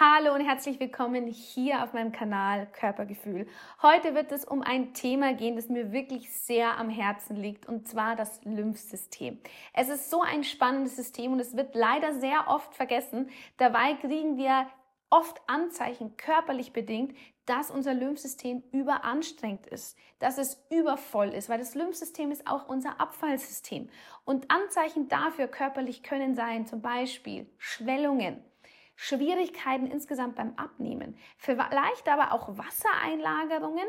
Hallo und herzlich willkommen hier auf meinem Kanal Körpergefühl. Heute wird es um ein Thema gehen, das mir wirklich sehr am Herzen liegt, und zwar das Lymphsystem. Es ist so ein spannendes System und es wird leider sehr oft vergessen. Dabei kriegen wir oft Anzeichen körperlich bedingt, dass unser Lymphsystem überanstrengt ist, dass es übervoll ist, weil das Lymphsystem ist auch unser Abfallsystem. Und Anzeichen dafür körperlich können sein zum Beispiel Schwellungen, Schwierigkeiten insgesamt beim Abnehmen, vielleicht aber auch Wassereinlagerungen,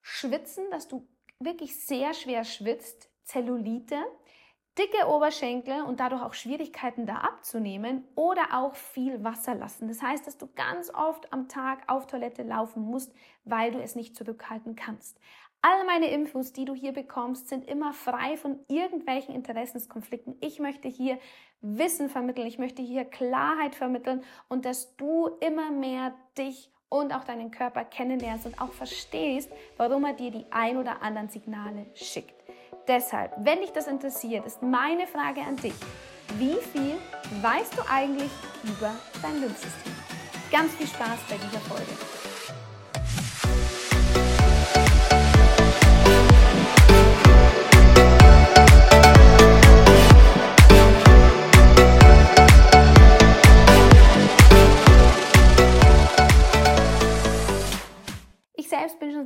Schwitzen, dass du wirklich sehr schwer schwitzt, Zellulite, dicke Oberschenkel und dadurch auch Schwierigkeiten da abzunehmen oder auch viel Wasser lassen. Das heißt, dass du ganz oft am Tag auf Toilette laufen musst, weil du es nicht zurückhalten kannst. All meine Infos, die du hier bekommst, sind immer frei von irgendwelchen Interessenskonflikten. Ich möchte hier Wissen vermitteln, ich möchte hier Klarheit vermitteln und dass du immer mehr dich und auch deinen Körper kennenlernst und auch verstehst, warum er dir die ein oder anderen Signale schickt. Deshalb, wenn dich das interessiert, ist meine Frage an dich. Wie viel weißt du eigentlich über dein Lymphsystem? Ganz viel Spaß bei dieser Folge.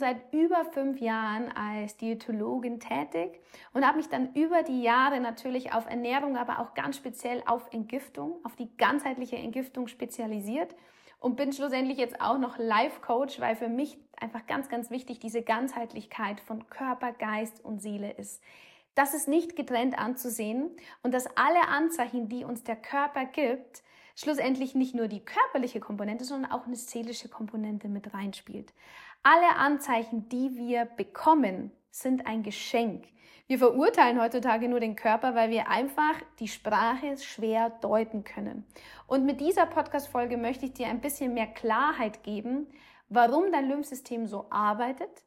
Seit über fünf Jahren als Diätologin tätig und habe mich dann über die Jahre natürlich auf Ernährung, aber auch ganz speziell auf Entgiftung, auf die ganzheitliche Entgiftung spezialisiert und bin schlussendlich jetzt auch noch Life-Coach, weil für mich einfach ganz, ganz wichtig diese Ganzheitlichkeit von Körper, Geist und Seele ist. Das ist nicht getrennt anzusehen und dass alle Anzeichen, die uns der Körper gibt, schlussendlich nicht nur die körperliche Komponente, sondern auch eine seelische Komponente mit reinspielt. Alle Anzeichen, die wir bekommen, sind ein Geschenk. Wir verurteilen heutzutage nur den Körper, weil wir einfach die Sprache schwer deuten können. Und mit dieser Podcast-Folge möchte ich dir ein bisschen mehr Klarheit geben, warum dein Lymphsystem so arbeitet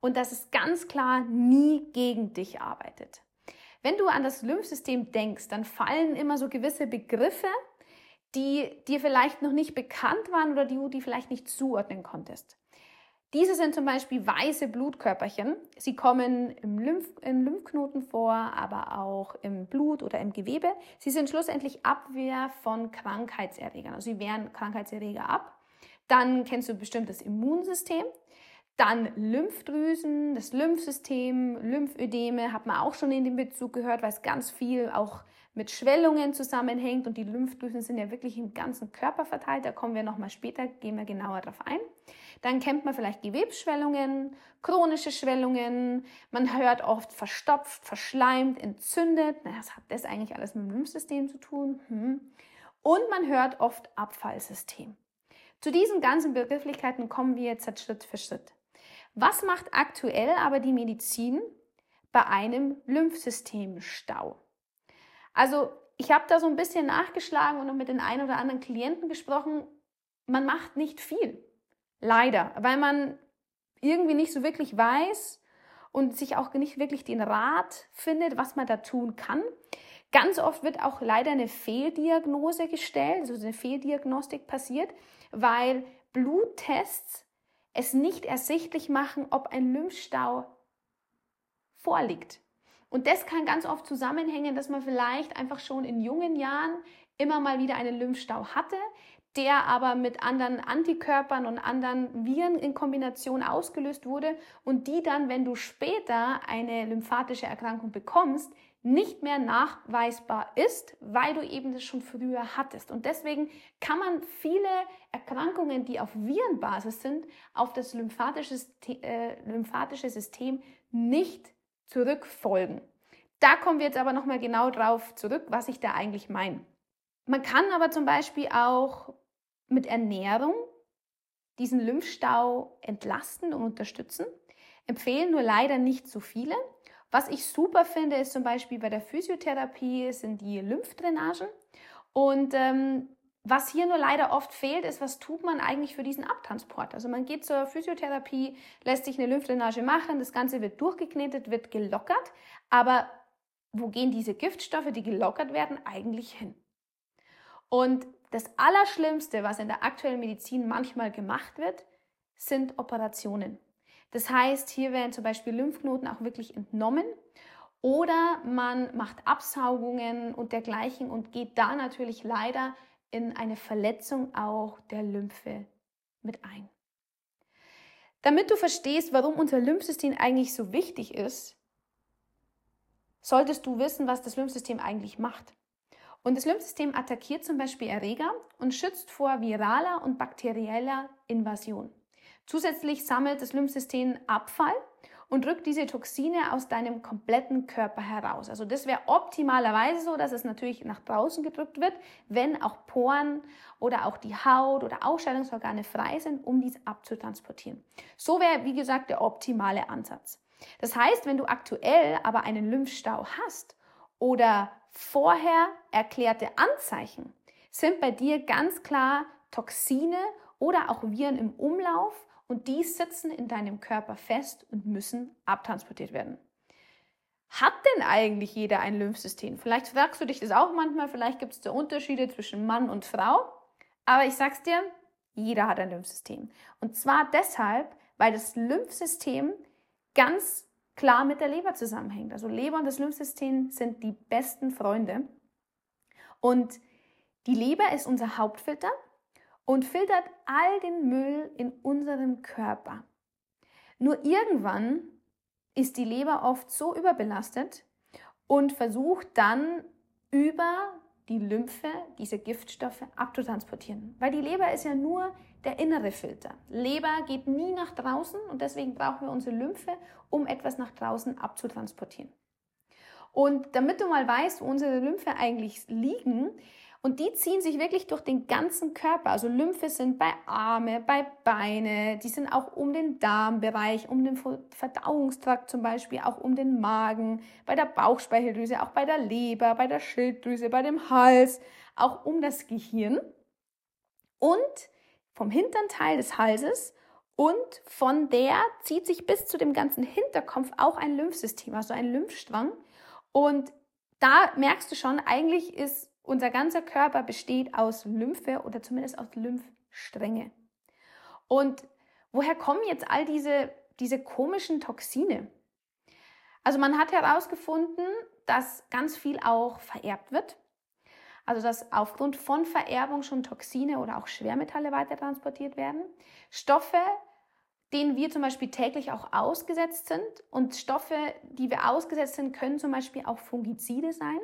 und dass es ganz klar nie gegen dich arbeitet. Wenn du an das Lymphsystem denkst, dann fallen immer so gewisse Begriffe, die dir vielleicht noch nicht bekannt waren oder die du die vielleicht nicht zuordnen konntest. Diese sind zum Beispiel weiße Blutkörperchen. Sie kommen im, Lymph im Lymphknoten vor, aber auch im Blut oder im Gewebe. Sie sind schlussendlich Abwehr von Krankheitserregern. Also sie wehren Krankheitserreger ab. Dann kennst du bestimmt das Immunsystem. Dann Lymphdrüsen, das Lymphsystem, Lymphödeme hat man auch schon in dem Bezug gehört, weil es ganz viel auch mit Schwellungen zusammenhängt und die Lymphdrüsen sind ja wirklich im ganzen Körper verteilt. Da kommen wir nochmal später, gehen wir genauer drauf ein. Dann kennt man vielleicht Gewebsschwellungen, chronische Schwellungen. Man hört oft verstopft, verschleimt, entzündet. Na, was hat das eigentlich alles mit dem Lymphsystem zu tun? Hm. Und man hört oft Abfallsystem. Zu diesen ganzen Begrifflichkeiten kommen wir jetzt Schritt für Schritt. Was macht aktuell aber die Medizin bei einem Lymphsystemstau? Also ich habe da so ein bisschen nachgeschlagen und mit den ein oder anderen Klienten gesprochen. Man macht nicht viel. Leider, weil man irgendwie nicht so wirklich weiß und sich auch nicht wirklich den Rat findet, was man da tun kann. Ganz oft wird auch leider eine Fehldiagnose gestellt, also eine Fehldiagnostik passiert, weil Bluttests es nicht ersichtlich machen, ob ein Lymphstau vorliegt. Und das kann ganz oft zusammenhängen, dass man vielleicht einfach schon in jungen Jahren immer mal wieder einen Lymphstau hatte, der aber mit anderen Antikörpern und anderen Viren in Kombination ausgelöst wurde und die dann, wenn du später eine lymphatische Erkrankung bekommst, nicht mehr nachweisbar ist, weil du eben das schon früher hattest. Und deswegen kann man viele Erkrankungen, die auf Virenbasis sind, auf das lymphatische, äh, lymphatische System nicht zurückfolgen. Da kommen wir jetzt aber nochmal genau drauf zurück, was ich da eigentlich meine. Man kann aber zum Beispiel auch mit Ernährung diesen Lymphstau entlasten und unterstützen. Empfehlen nur leider nicht so viele. Was ich super finde, ist zum Beispiel bei der Physiotherapie sind die Lymphdrainagen. Und ähm, was hier nur leider oft fehlt, ist, was tut man eigentlich für diesen Abtransport? Also man geht zur Physiotherapie, lässt sich eine Lymphdrainage machen, das Ganze wird durchgeknetet, wird gelockert, aber wo gehen diese Giftstoffe, die gelockert werden, eigentlich hin? Und das Allerschlimmste, was in der aktuellen Medizin manchmal gemacht wird, sind Operationen. Das heißt, hier werden zum Beispiel Lymphknoten auch wirklich entnommen oder man macht Absaugungen und dergleichen und geht da natürlich leider in eine Verletzung auch der Lymphe mit ein. Damit du verstehst, warum unser Lymphsystem eigentlich so wichtig ist, solltest du wissen, was das Lymphsystem eigentlich macht. Und das Lymphsystem attackiert zum Beispiel Erreger und schützt vor viraler und bakterieller Invasion. Zusätzlich sammelt das Lymphsystem Abfall und drückt diese Toxine aus deinem kompletten Körper heraus. Also das wäre optimalerweise so, dass es natürlich nach draußen gedrückt wird, wenn auch Poren oder auch die Haut oder Ausscheidungsorgane frei sind, um dies abzutransportieren. So wäre, wie gesagt, der optimale Ansatz. Das heißt, wenn du aktuell aber einen Lymphstau hast oder vorher erklärte Anzeichen, sind bei dir ganz klar Toxine oder auch Viren im Umlauf und die sitzen in deinem Körper fest und müssen abtransportiert werden. Hat denn eigentlich jeder ein Lymphsystem? Vielleicht fragst du dich das auch manchmal, vielleicht gibt es da Unterschiede zwischen Mann und Frau, aber ich sag's dir, jeder hat ein Lymphsystem. Und zwar deshalb, weil das Lymphsystem ganz klar mit der Leber zusammenhängt. Also Leber und das Lymphsystem sind die besten Freunde. Und die Leber ist unser Hauptfilter und filtert all den Müll in unserem Körper. Nur irgendwann ist die Leber oft so überbelastet und versucht dann über die Lymphe diese Giftstoffe abzutransportieren. Weil die Leber ist ja nur der innere Filter. Leber geht nie nach draußen und deswegen brauchen wir unsere Lymphe, um etwas nach draußen abzutransportieren. Und damit du mal weißt, wo unsere Lymphe eigentlich liegen, und die ziehen sich wirklich durch den ganzen Körper. Also Lymphe sind bei Arme, bei Beine, die sind auch um den Darmbereich, um den Verdauungstrakt zum Beispiel, auch um den Magen, bei der Bauchspeicheldrüse, auch bei der Leber, bei der Schilddrüse, bei dem Hals, auch um das Gehirn und vom hinteren Teil des Halses und von der zieht sich bis zu dem ganzen Hinterkopf auch ein Lymphsystem, also ein Lymphstrang. Und da merkst du schon, eigentlich ist unser ganzer Körper besteht aus Lymphe oder zumindest aus Lymphstränge. Und woher kommen jetzt all diese, diese komischen Toxine? Also man hat herausgefunden, dass ganz viel auch vererbt wird. Also dass aufgrund von Vererbung schon Toxine oder auch Schwermetalle weitertransportiert werden. Stoffe, denen wir zum Beispiel täglich auch ausgesetzt sind. Und Stoffe, die wir ausgesetzt sind, können zum Beispiel auch Fungizide sein.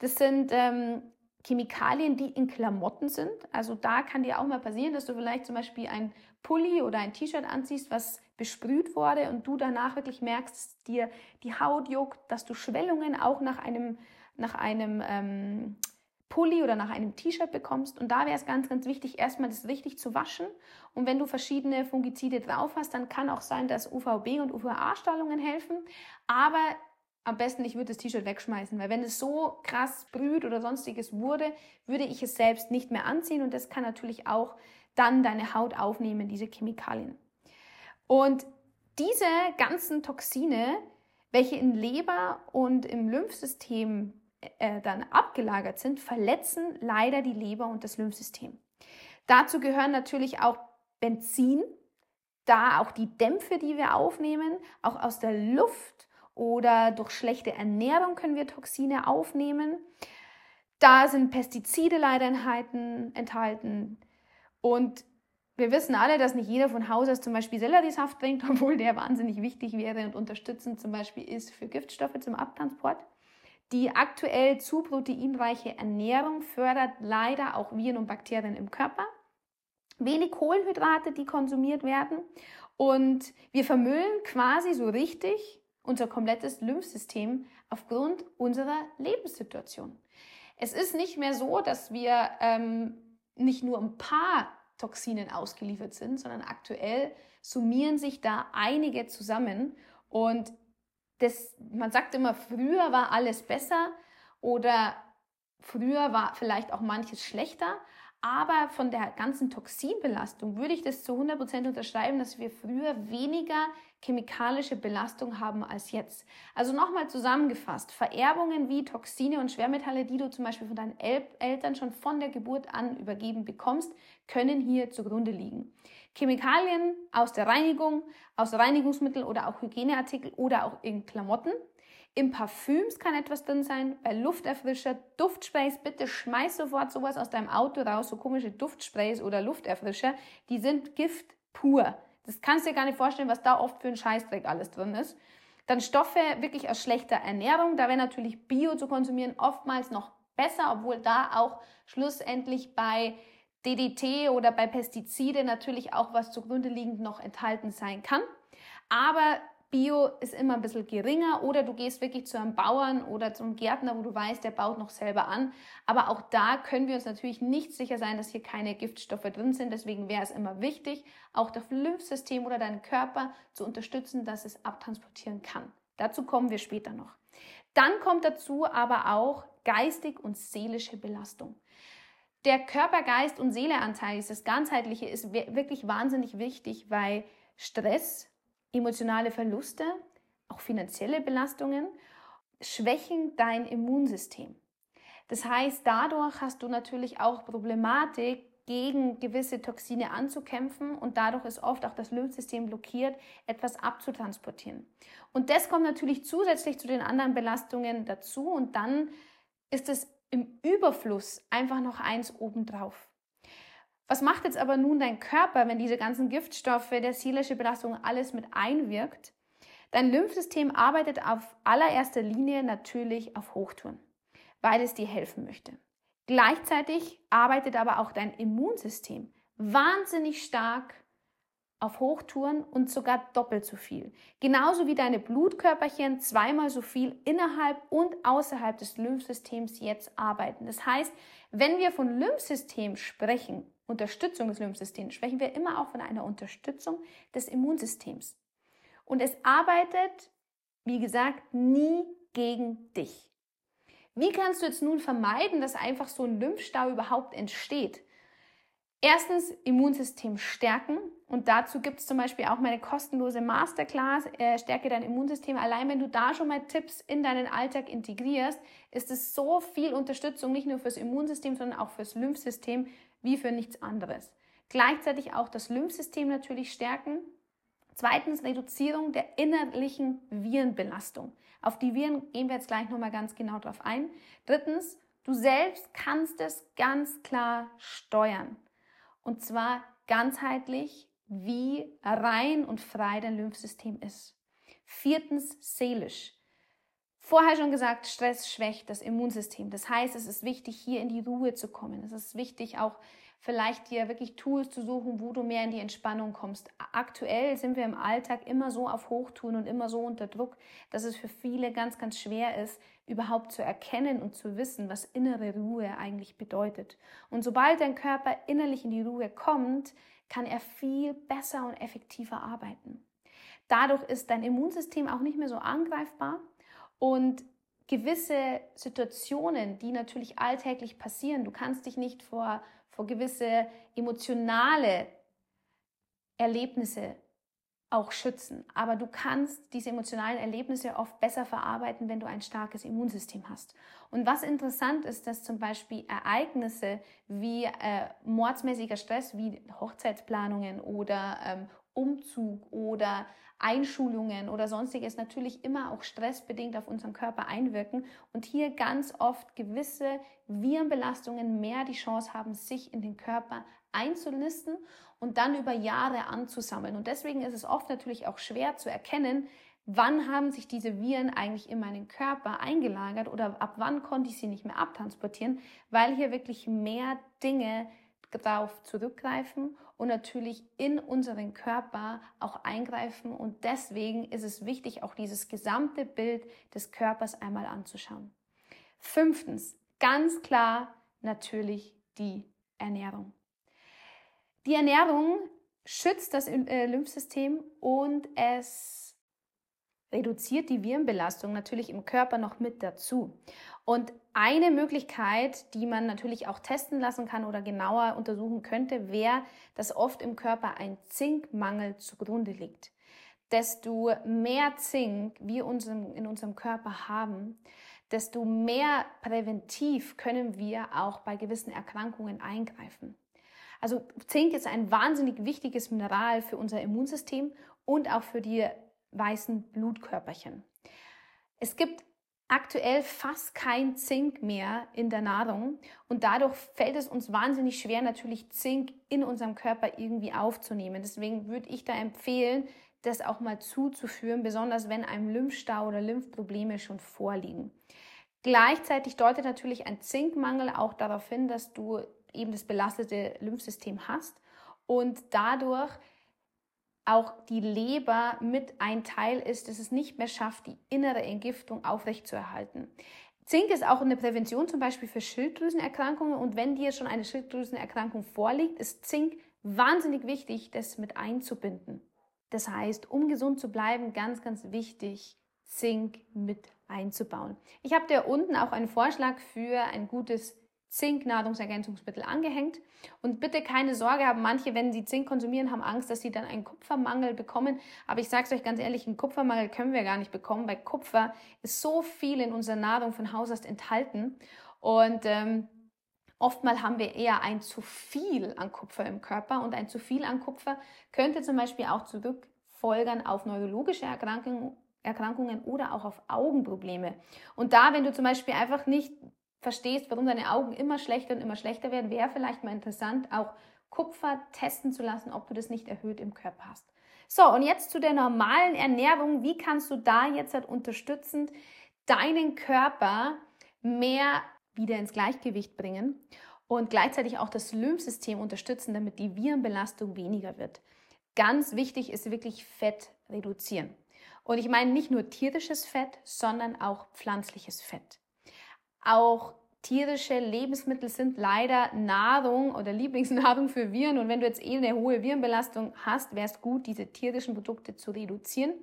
Das sind ähm, Chemikalien, die in Klamotten sind. Also da kann dir auch mal passieren, dass du vielleicht zum Beispiel ein Pulli oder ein T-Shirt anziehst, was besprüht wurde und du danach wirklich merkst, dass dir die Haut juckt, dass du Schwellungen auch nach einem, nach einem ähm, Pulli oder nach einem T-Shirt bekommst. Und da wäre es ganz, ganz wichtig, erstmal das richtig zu waschen. Und wenn du verschiedene Fungizide drauf hast, dann kann auch sein, dass UVB und UVA-Strahlungen helfen. Aber am besten, ich würde das T-Shirt wegschmeißen, weil wenn es so krass brüht oder sonstiges wurde, würde ich es selbst nicht mehr anziehen und das kann natürlich auch dann deine Haut aufnehmen, diese Chemikalien. Und diese ganzen Toxine, welche in Leber und im Lymphsystem äh, dann abgelagert sind, verletzen leider die Leber und das Lymphsystem. Dazu gehören natürlich auch Benzin, da auch die Dämpfe, die wir aufnehmen, auch aus der Luft oder durch schlechte Ernährung können wir Toxine aufnehmen. Da sind Pestizide leider enthalten. Und wir wissen alle, dass nicht jeder von Haus aus zum Beispiel Selleriesaft trinkt, obwohl der wahnsinnig wichtig wäre und unterstützend zum Beispiel ist für Giftstoffe zum Abtransport. Die aktuell zu proteinreiche Ernährung fördert leider auch Viren und Bakterien im Körper. Wenig Kohlenhydrate, die konsumiert werden. Und wir vermüllen quasi so richtig unser komplettes Lymphsystem aufgrund unserer Lebenssituation. Es ist nicht mehr so, dass wir ähm, nicht nur ein paar Toxinen ausgeliefert sind, sondern aktuell summieren sich da einige zusammen. Und das, man sagt immer, früher war alles besser oder früher war vielleicht auch manches schlechter. Aber von der ganzen Toxinbelastung würde ich das zu 100% unterschreiben, dass wir früher weniger chemikalische Belastung haben als jetzt. Also nochmal zusammengefasst, Vererbungen wie Toxine und Schwermetalle, die du zum Beispiel von deinen El Eltern schon von der Geburt an übergeben bekommst, können hier zugrunde liegen. Chemikalien aus der Reinigung, aus Reinigungsmitteln oder auch Hygieneartikel oder auch in Klamotten. Im Parfüms kann etwas drin sein, bei Lufterfrischer, Duftsprays, bitte schmeiß sofort sowas aus deinem Auto raus, so komische Duftsprays oder Lufterfrischer, die sind Gift pur. Das kannst du dir gar nicht vorstellen, was da oft für ein Scheißdreck alles drin ist. Dann Stoffe wirklich aus schlechter Ernährung, da wäre natürlich Bio zu konsumieren oftmals noch besser, obwohl da auch schlussendlich bei DDT oder bei Pestizide natürlich auch was zugrunde liegend noch enthalten sein kann. Aber Bio ist immer ein bisschen geringer oder du gehst wirklich zu einem Bauern oder zum Gärtner, wo du weißt, der baut noch selber an. Aber auch da können wir uns natürlich nicht sicher sein, dass hier keine Giftstoffe drin sind. Deswegen wäre es immer wichtig, auch das Lymphsystem oder deinen Körper zu unterstützen, dass es abtransportieren kann. Dazu kommen wir später noch. Dann kommt dazu aber auch geistig und seelische Belastung. Der Körper, Geist und Seeleanteil, das ganzheitliche, ist wirklich wahnsinnig wichtig, weil Stress emotionale Verluste, auch finanzielle Belastungen, schwächen dein Immunsystem. Das heißt, dadurch hast du natürlich auch Problematik, gegen gewisse Toxine anzukämpfen und dadurch ist oft auch das Lymphsystem blockiert, etwas abzutransportieren. Und das kommt natürlich zusätzlich zu den anderen Belastungen dazu und dann ist es im Überfluss einfach noch eins obendrauf. Was macht jetzt aber nun dein Körper, wenn diese ganzen Giftstoffe, der seelische Belastung, alles mit einwirkt? Dein Lymphsystem arbeitet auf allererster Linie natürlich auf Hochtouren, weil es dir helfen möchte. Gleichzeitig arbeitet aber auch dein Immunsystem wahnsinnig stark auf Hochtouren und sogar doppelt so viel. Genauso wie deine Blutkörperchen zweimal so viel innerhalb und außerhalb des Lymphsystems jetzt arbeiten. Das heißt, wenn wir von Lymphsystem sprechen, Unterstützung des Lymphsystems, sprechen wir immer auch von einer Unterstützung des Immunsystems. Und es arbeitet, wie gesagt, nie gegen dich. Wie kannst du jetzt nun vermeiden, dass einfach so ein Lymphstau überhaupt entsteht? Erstens Immunsystem stärken und dazu gibt es zum Beispiel auch meine kostenlose Masterclass, äh, Stärke dein Immunsystem. Allein wenn du da schon mal Tipps in deinen Alltag integrierst, ist es so viel Unterstützung, nicht nur fürs Immunsystem, sondern auch fürs Lymphsystem wie für nichts anderes. Gleichzeitig auch das Lymphsystem natürlich stärken. Zweitens Reduzierung der innerlichen Virenbelastung. Auf die Viren gehen wir jetzt gleich nochmal ganz genau drauf ein. Drittens, du selbst kannst es ganz klar steuern. Und zwar ganzheitlich, wie rein und frei dein Lymphsystem ist. Viertens, seelisch. Vorher schon gesagt, Stress schwächt das Immunsystem. Das heißt, es ist wichtig, hier in die Ruhe zu kommen. Es ist wichtig, auch vielleicht dir wirklich Tools zu suchen, wo du mehr in die Entspannung kommst. Aktuell sind wir im Alltag immer so auf Hochtun und immer so unter Druck, dass es für viele ganz, ganz schwer ist, überhaupt zu erkennen und zu wissen, was innere Ruhe eigentlich bedeutet. Und sobald dein Körper innerlich in die Ruhe kommt, kann er viel besser und effektiver arbeiten. Dadurch ist dein Immunsystem auch nicht mehr so angreifbar und gewisse Situationen, die natürlich alltäglich passieren, du kannst dich nicht vor, vor gewisse emotionale Erlebnisse auch schützen. Aber du kannst diese emotionalen Erlebnisse oft besser verarbeiten, wenn du ein starkes Immunsystem hast. Und was interessant ist, dass zum Beispiel Ereignisse wie äh, mordsmäßiger Stress, wie Hochzeitsplanungen oder ähm, Umzug oder Einschulungen oder sonstiges natürlich immer auch stressbedingt auf unseren Körper einwirken und hier ganz oft gewisse Virenbelastungen mehr die Chance haben, sich in den Körper einzulisten und dann über Jahre anzusammeln. Und deswegen ist es oft natürlich auch schwer zu erkennen, wann haben sich diese Viren eigentlich in meinen Körper eingelagert oder ab wann konnte ich sie nicht mehr abtransportieren, weil hier wirklich mehr Dinge darauf zurückgreifen und natürlich in unseren Körper auch eingreifen. Und deswegen ist es wichtig, auch dieses gesamte Bild des Körpers einmal anzuschauen. Fünftens, ganz klar natürlich die Ernährung. Die Ernährung schützt das äh, Lymphsystem und es reduziert die Virenbelastung natürlich im Körper noch mit dazu. Und eine Möglichkeit, die man natürlich auch testen lassen kann oder genauer untersuchen könnte, wäre, dass oft im Körper ein Zinkmangel zugrunde liegt. Desto mehr Zink wir in unserem Körper haben, desto mehr präventiv können wir auch bei gewissen Erkrankungen eingreifen. Also Zink ist ein wahnsinnig wichtiges Mineral für unser Immunsystem und auch für die weißen Blutkörperchen. Es gibt aktuell fast kein Zink mehr in der Nahrung und dadurch fällt es uns wahnsinnig schwer, natürlich Zink in unserem Körper irgendwie aufzunehmen. Deswegen würde ich da empfehlen, das auch mal zuzuführen, besonders wenn einem Lymphstau oder Lymphprobleme schon vorliegen. Gleichzeitig deutet natürlich ein Zinkmangel auch darauf hin, dass du eben das belastete Lymphsystem hast und dadurch auch die Leber mit ein Teil ist, dass es nicht mehr schafft, die innere Entgiftung aufrechtzuerhalten. Zink ist auch eine Prävention zum Beispiel für Schilddrüsenerkrankungen und wenn dir schon eine Schilddrüsenerkrankung vorliegt, ist Zink wahnsinnig wichtig, das mit einzubinden. Das heißt, um gesund zu bleiben, ganz, ganz wichtig, Zink mit einzubauen. Ich habe dir unten auch einen Vorschlag für ein gutes Zink-Nahrungsergänzungsmittel angehängt. Und bitte keine Sorge haben, manche, wenn sie Zink konsumieren, haben Angst, dass sie dann einen Kupfermangel bekommen. Aber ich sage es euch ganz ehrlich, einen Kupfermangel können wir gar nicht bekommen, weil Kupfer ist so viel in unserer Nahrung von Haus aus enthalten. Und ähm, Oftmal haben wir eher ein zu viel an Kupfer im Körper und ein zu viel an Kupfer könnte zum Beispiel auch zurückfolgern auf neurologische Erkrankungen, Erkrankungen oder auch auf Augenprobleme. Und da, wenn du zum Beispiel einfach nicht verstehst, warum deine Augen immer schlechter und immer schlechter werden, wäre vielleicht mal interessant, auch Kupfer testen zu lassen, ob du das nicht erhöht im Körper hast. So, und jetzt zu der normalen Ernährung. Wie kannst du da jetzt halt unterstützend deinen Körper mehr wieder ins Gleichgewicht bringen und gleichzeitig auch das Lymphsystem unterstützen, damit die Virenbelastung weniger wird? Ganz wichtig ist wirklich Fett reduzieren. Und ich meine nicht nur tierisches Fett, sondern auch pflanzliches Fett. Auch tierische Lebensmittel sind leider Nahrung oder Lieblingsnahrung für Viren. Und wenn du jetzt eh eine hohe Virenbelastung hast, wäre es gut, diese tierischen Produkte zu reduzieren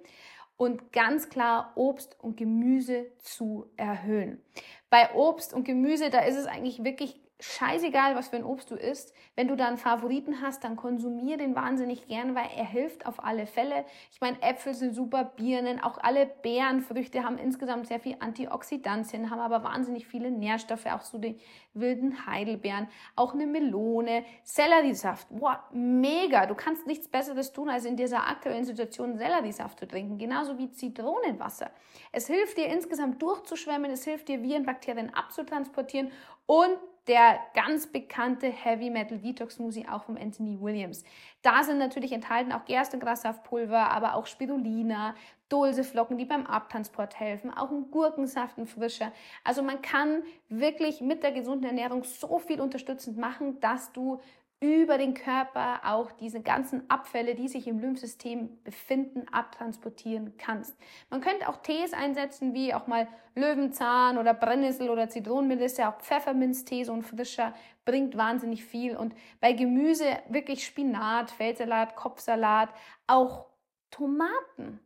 und ganz klar Obst und Gemüse zu erhöhen. Bei Obst und Gemüse, da ist es eigentlich wirklich scheißegal, was für ein Obst du isst. Wenn du da einen Favoriten hast, dann konsumier den wahnsinnig gern, weil er hilft auf alle Fälle. Ich meine, Äpfel sind super, Birnen, auch alle Beerenfrüchte haben insgesamt sehr viel Antioxidantien, haben aber wahnsinnig viele Nährstoffe, auch so die wilden Heidelbeeren, auch eine Melone, Selleriesaft. Boah, mega! Du kannst nichts Besseres tun, als in dieser aktuellen Situation Selleriesaft zu trinken, genauso wie Zitronenwasser. Es hilft dir insgesamt durchzuschwemmen, es hilft dir Viren, Bakterien abzutransportieren und der ganz bekannte Heavy Metal Detox Smoothie auch vom Anthony Williams. Da sind natürlich enthalten auch Gerstengrassaftpulver, aber auch Spirulina, Dulseflocken, die beim Abtransport helfen, auch ein Gurkensaft, ein frischer. Also man kann wirklich mit der gesunden Ernährung so viel unterstützend machen, dass du über den Körper auch diese ganzen Abfälle, die sich im Lymphsystem befinden, abtransportieren kannst. Man könnte auch Tees einsetzen, wie auch mal Löwenzahn oder Brennnessel oder Zitronenmelisse, auch Pfefferminztee, so ein frischer, bringt wahnsinnig viel. Und bei Gemüse wirklich Spinat, Feldsalat, Kopfsalat, auch Tomaten.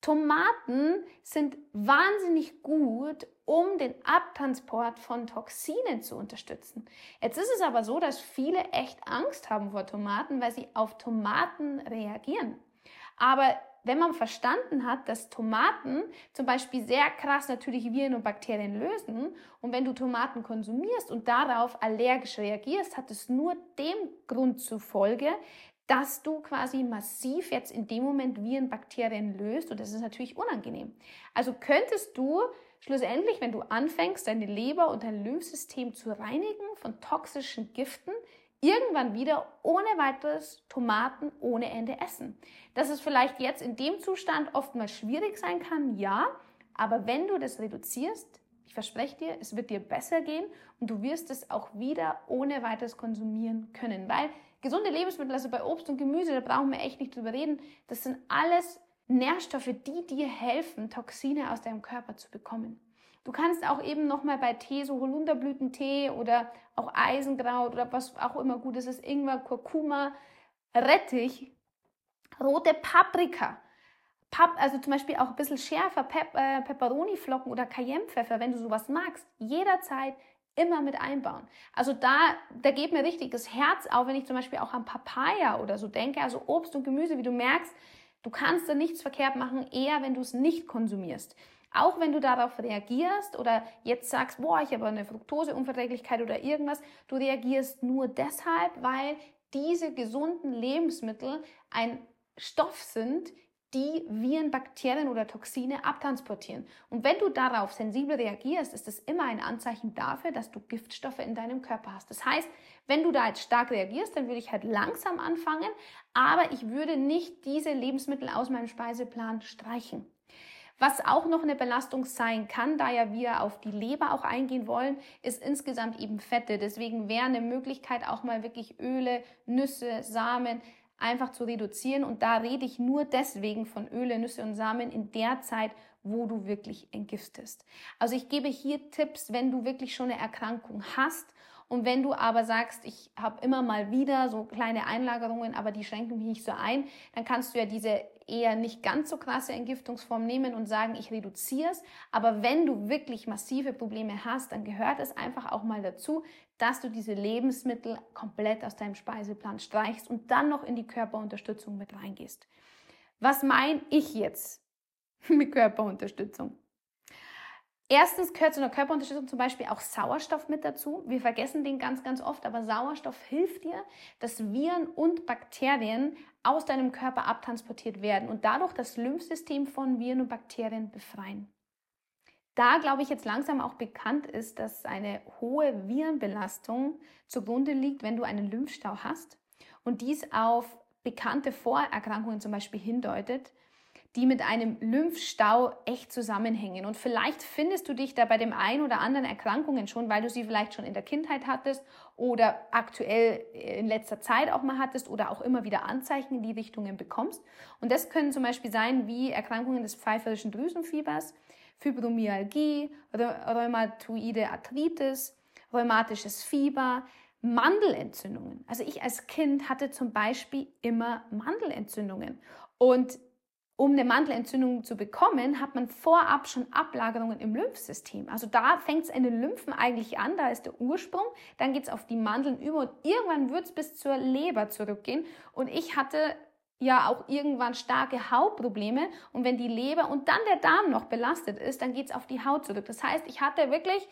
Tomaten sind wahnsinnig gut, um den Abtransport von Toxinen zu unterstützen. Jetzt ist es aber so, dass viele echt Angst haben vor Tomaten, weil sie auf Tomaten reagieren. Aber wenn man verstanden hat, dass Tomaten zum Beispiel sehr krass natürlich Viren und Bakterien lösen und wenn du Tomaten konsumierst und darauf allergisch reagierst, hat es nur dem Grund zufolge, dass du quasi massiv jetzt in dem Moment Viren, Bakterien löst und das ist natürlich unangenehm. Also könntest du schlussendlich, wenn du anfängst, deine Leber und dein Lymphsystem zu reinigen von toxischen Giften, irgendwann wieder ohne weiteres Tomaten ohne Ende essen. Dass es vielleicht jetzt in dem Zustand oftmals schwierig sein kann, ja, aber wenn du das reduzierst, ich verspreche dir, es wird dir besser gehen und du wirst es auch wieder ohne weiteres konsumieren können, weil gesunde Lebensmittel, also bei Obst und Gemüse, da brauchen wir echt nicht drüber reden, das sind alles Nährstoffe, die dir helfen, Toxine aus deinem Körper zu bekommen. Du kannst auch eben nochmal bei Tee, so Holunderblütentee oder auch Eisenkraut oder was auch immer gut ist, ist Ingwer, Kurkuma, Rettich, rote Paprika. Pap also zum Beispiel auch ein bisschen schärfer, Pep äh, Peperoni-Flocken oder Cayennepfeffer, wenn du sowas magst, jederzeit immer mit einbauen. Also da, da geht mir richtig das Herz auf, wenn ich zum Beispiel auch an Papaya oder so denke, also Obst und Gemüse, wie du merkst, du kannst da nichts verkehrt machen, eher wenn du es nicht konsumierst. Auch wenn du darauf reagierst oder jetzt sagst, boah, ich habe eine Fructoseunverträglichkeit oder irgendwas, du reagierst nur deshalb, weil diese gesunden Lebensmittel ein Stoff sind, die Viren, Bakterien oder Toxine abtransportieren. Und wenn du darauf sensibel reagierst, ist das immer ein Anzeichen dafür, dass du Giftstoffe in deinem Körper hast. Das heißt, wenn du da jetzt stark reagierst, dann würde ich halt langsam anfangen, aber ich würde nicht diese Lebensmittel aus meinem Speiseplan streichen. Was auch noch eine Belastung sein kann, da ja wir auf die Leber auch eingehen wollen, ist insgesamt eben Fette. Deswegen wäre eine Möglichkeit auch mal wirklich Öle, Nüsse, Samen, einfach zu reduzieren. Und da rede ich nur deswegen von Öle, Nüsse und Samen in der Zeit, wo du wirklich entgiftest. Also ich gebe hier Tipps, wenn du wirklich schon eine Erkrankung hast und wenn du aber sagst, ich habe immer mal wieder so kleine Einlagerungen, aber die schränken mich nicht so ein, dann kannst du ja diese eher nicht ganz so krasse Entgiftungsform nehmen und sagen, ich reduziere es. Aber wenn du wirklich massive Probleme hast, dann gehört es einfach auch mal dazu, dass du diese Lebensmittel komplett aus deinem Speiseplan streichst und dann noch in die Körperunterstützung mit reingehst. Was meine ich jetzt mit Körperunterstützung? Erstens gehört zu einer Körperunterstützung zum Beispiel auch Sauerstoff mit dazu. Wir vergessen den ganz, ganz oft, aber Sauerstoff hilft dir, dass Viren und Bakterien aus deinem Körper abtransportiert werden und dadurch das Lymphsystem von Viren und Bakterien befreien. Da glaube ich jetzt langsam auch bekannt ist, dass eine hohe Virenbelastung zugrunde liegt, wenn du einen Lymphstau hast und dies auf bekannte Vorerkrankungen zum Beispiel hindeutet, die mit einem Lymphstau echt zusammenhängen. Und vielleicht findest du dich da bei dem einen oder anderen Erkrankungen schon, weil du sie vielleicht schon in der Kindheit hattest oder aktuell in letzter Zeit auch mal hattest oder auch immer wieder Anzeichen in die Richtungen bekommst. Und das können zum Beispiel sein wie Erkrankungen des pfeiferischen Drüsenfiebers, Fibromyalgie, rheumatoide Arthritis, rheumatisches Fieber, Mandelentzündungen. Also ich als Kind hatte zum Beispiel immer Mandelentzündungen. Und um eine Mandelentzündung zu bekommen, hat man vorab schon Ablagerungen im Lymphsystem. Also da fängt es in den Lymphen eigentlich an, da ist der Ursprung. Dann geht es auf die Mandeln über und irgendwann wird es bis zur Leber zurückgehen. Und ich hatte ja auch irgendwann starke Hautprobleme. Und wenn die Leber und dann der Darm noch belastet ist, dann geht es auf die Haut zurück. Das heißt, ich hatte wirklich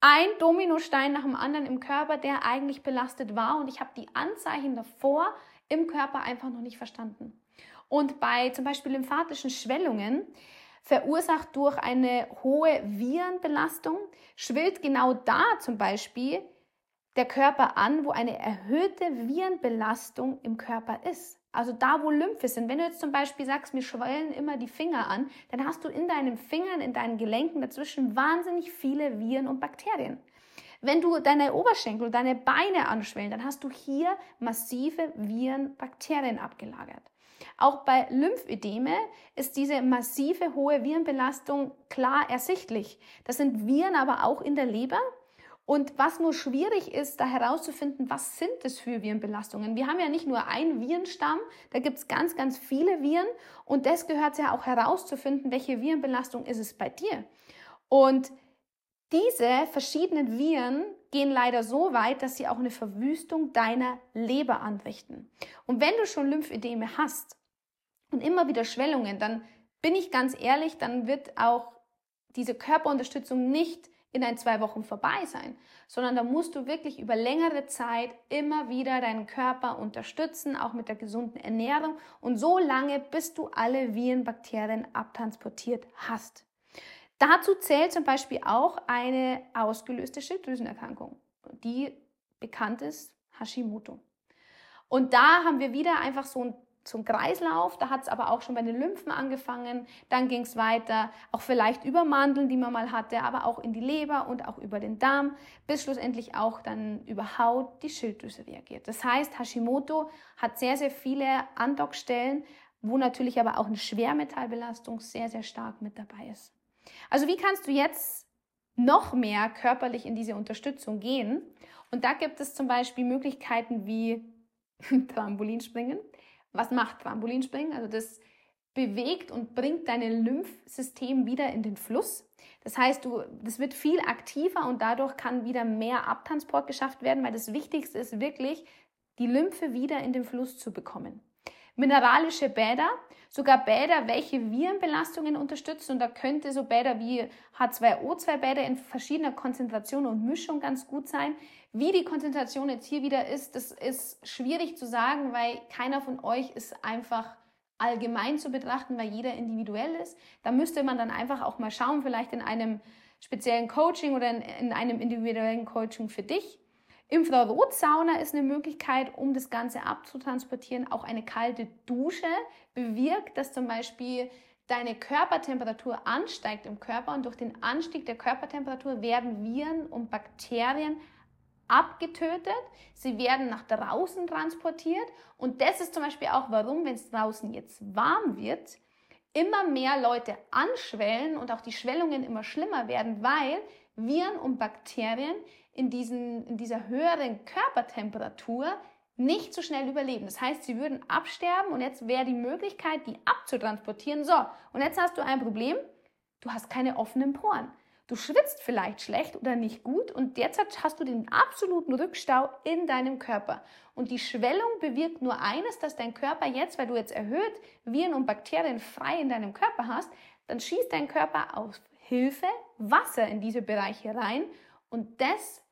ein Dominostein nach dem anderen im Körper, der eigentlich belastet war. Und ich habe die Anzeichen davor im Körper einfach noch nicht verstanden. Und bei zum Beispiel lymphatischen Schwellungen, verursacht durch eine hohe Virenbelastung, schwillt genau da zum Beispiel der Körper an, wo eine erhöhte Virenbelastung im Körper ist. Also da, wo Lymphe sind. Wenn du jetzt zum Beispiel sagst, mir schwellen immer die Finger an, dann hast du in deinen Fingern, in deinen Gelenken dazwischen wahnsinnig viele Viren und Bakterien. Wenn du deine Oberschenkel, deine Beine anschwellen, dann hast du hier massive Viren, Bakterien abgelagert. Auch bei Lymphödeme ist diese massive hohe Virenbelastung klar ersichtlich. Das sind Viren aber auch in der Leber. Und was nur schwierig ist, da herauszufinden, was sind das für Virenbelastungen. Wir haben ja nicht nur einen Virenstamm, da gibt es ganz, ganz viele Viren. Und das gehört ja auch herauszufinden, welche Virenbelastung ist es bei dir. Und diese verschiedenen Viren gehen leider so weit, dass sie auch eine Verwüstung deiner Leber anrichten. Und wenn du schon Lymphödeme hast und immer wieder Schwellungen, dann bin ich ganz ehrlich, dann wird auch diese Körperunterstützung nicht in ein, zwei Wochen vorbei sein, sondern da musst du wirklich über längere Zeit immer wieder deinen Körper unterstützen, auch mit der gesunden Ernährung und so lange, bis du alle Viren, Bakterien abtransportiert hast. Dazu zählt zum Beispiel auch eine ausgelöste Schilddrüsenerkrankung, die bekannt ist Hashimoto. Und da haben wir wieder einfach so ein ein Kreislauf, da hat es aber auch schon bei den Lymphen angefangen, dann ging es weiter, auch vielleicht über Mandeln, die man mal hatte, aber auch in die Leber und auch über den Darm, bis schlussendlich auch dann über Haut die Schilddrüse reagiert. Das heißt, Hashimoto hat sehr, sehr viele Andockstellen, wo natürlich aber auch eine Schwermetallbelastung sehr, sehr stark mit dabei ist. Also wie kannst du jetzt noch mehr körperlich in diese Unterstützung gehen? Und da gibt es zum Beispiel Möglichkeiten wie Trampolinspringen. Was macht Trampolinspringen? Also das bewegt und bringt dein Lymphsystem wieder in den Fluss. Das heißt, du, das wird viel aktiver und dadurch kann wieder mehr Abtransport geschafft werden, weil das Wichtigste ist wirklich, die Lymphe wieder in den Fluss zu bekommen. Mineralische Bäder, sogar Bäder, welche Virenbelastungen unterstützen. Und da könnte so Bäder wie H2O2-Bäder in verschiedener Konzentration und Mischung ganz gut sein. Wie die Konzentration jetzt hier wieder ist, das ist schwierig zu sagen, weil keiner von euch ist einfach allgemein zu betrachten, weil jeder individuell ist. Da müsste man dann einfach auch mal schauen, vielleicht in einem speziellen Coaching oder in, in einem individuellen Coaching für dich. Infrarotsauna ist eine Möglichkeit, um das Ganze abzutransportieren. Auch eine kalte Dusche bewirkt, dass zum Beispiel deine Körpertemperatur ansteigt im Körper und durch den Anstieg der Körpertemperatur werden Viren und Bakterien abgetötet, sie werden nach draußen transportiert und das ist zum Beispiel auch, warum, wenn es draußen jetzt warm wird, immer mehr Leute anschwellen und auch die Schwellungen immer schlimmer werden, weil Viren und Bakterien in, diesen, in dieser höheren Körpertemperatur nicht so schnell überleben. Das heißt, sie würden absterben und jetzt wäre die Möglichkeit, die abzutransportieren. So, und jetzt hast du ein Problem, du hast keine offenen Poren. Du schwitzt vielleicht schlecht oder nicht gut und derzeit hast du den absoluten Rückstau in deinem Körper. Und die Schwellung bewirkt nur eines, dass dein Körper jetzt, weil du jetzt erhöht Viren und Bakterien frei in deinem Körper hast, dann schießt dein Körper auf Hilfe Wasser in diese Bereiche rein und das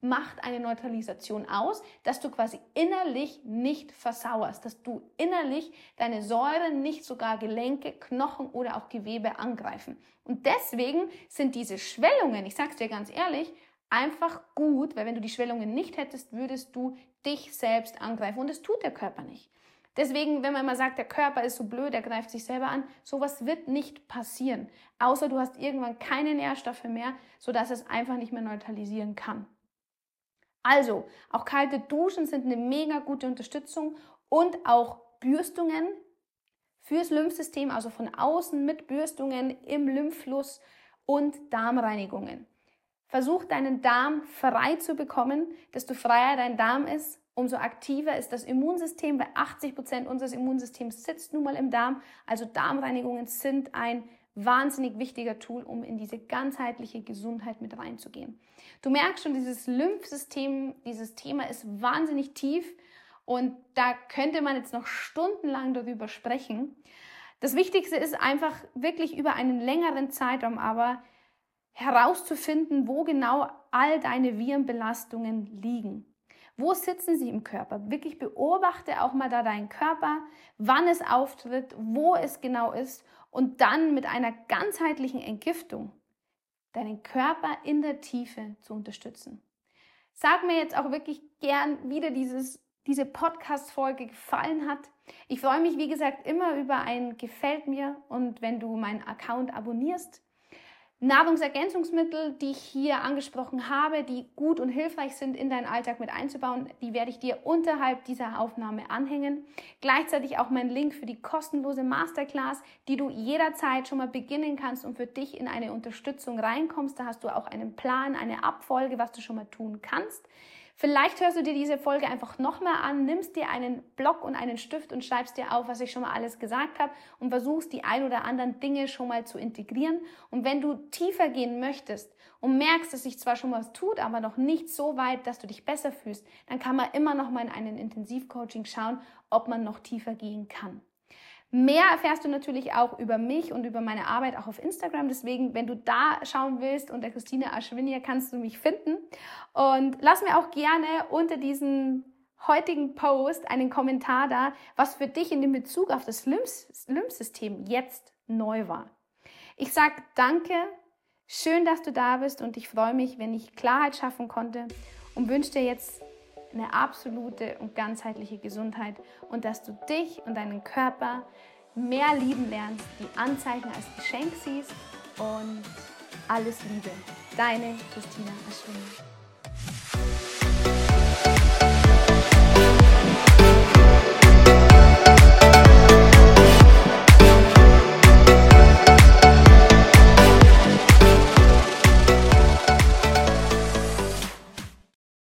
macht eine Neutralisation aus, dass du quasi innerlich nicht versauerst, dass du innerlich deine Säuren nicht sogar Gelenke, Knochen oder auch Gewebe angreifen. Und deswegen sind diese Schwellungen, ich sag's dir ganz ehrlich, einfach gut, weil wenn du die Schwellungen nicht hättest, würdest du dich selbst angreifen und das tut der Körper nicht. Deswegen, wenn man immer sagt, der Körper ist so blöd, er greift sich selber an, sowas wird nicht passieren, außer du hast irgendwann keine Nährstoffe mehr, sodass es einfach nicht mehr neutralisieren kann. Also, auch kalte Duschen sind eine mega gute Unterstützung und auch Bürstungen fürs Lymphsystem, also von außen mit Bürstungen im Lymphfluss und Darmreinigungen. Versuch deinen Darm frei zu bekommen. Desto freier dein Darm ist, umso aktiver ist das Immunsystem, weil 80 Prozent unseres Immunsystems sitzt nun mal im Darm. Also Darmreinigungen sind ein wahnsinnig wichtiger Tool, um in diese ganzheitliche Gesundheit mit reinzugehen. Du merkst schon, dieses Lymphsystem, dieses Thema ist wahnsinnig tief und da könnte man jetzt noch stundenlang darüber sprechen. Das Wichtigste ist einfach wirklich über einen längeren Zeitraum aber herauszufinden, wo genau all deine Virenbelastungen liegen. Wo sitzen sie im Körper? Wirklich beobachte auch mal da deinen Körper, wann es auftritt, wo es genau ist und dann mit einer ganzheitlichen Entgiftung deinen Körper in der Tiefe zu unterstützen. Sag mir jetzt auch wirklich gern, wie dir dieses, diese Podcast-Folge gefallen hat. Ich freue mich, wie gesagt, immer über ein Gefällt mir und wenn du meinen Account abonnierst. Nahrungsergänzungsmittel, die ich hier angesprochen habe, die gut und hilfreich sind, in deinen Alltag mit einzubauen, die werde ich dir unterhalb dieser Aufnahme anhängen. Gleichzeitig auch mein Link für die kostenlose Masterclass, die du jederzeit schon mal beginnen kannst und für dich in eine Unterstützung reinkommst. Da hast du auch einen Plan, eine Abfolge, was du schon mal tun kannst. Vielleicht hörst du dir diese Folge einfach nochmal an, nimmst dir einen Block und einen Stift und schreibst dir auf, was ich schon mal alles gesagt habe und versuchst die ein oder anderen Dinge schon mal zu integrieren. Und wenn du tiefer gehen möchtest und merkst, dass sich zwar schon was tut, aber noch nicht so weit, dass du dich besser fühlst, dann kann man immer noch mal in einen Intensivcoaching schauen, ob man noch tiefer gehen kann. Mehr erfährst du natürlich auch über mich und über meine Arbeit auch auf Instagram. Deswegen, wenn du da schauen willst, unter Christine Aschwinier kannst du mich finden. Und lass mir auch gerne unter diesem heutigen Post einen Kommentar da, was für dich in dem Bezug auf das Lymphsystem jetzt neu war. Ich sag danke, schön, dass du da bist und ich freue mich, wenn ich Klarheit schaffen konnte und wünsche dir jetzt eine absolute und ganzheitliche Gesundheit und dass du dich und deinen Körper mehr lieben lernst, die Anzeichen als Geschenk siehst und alles Liebe. Deine Christina Aschwini.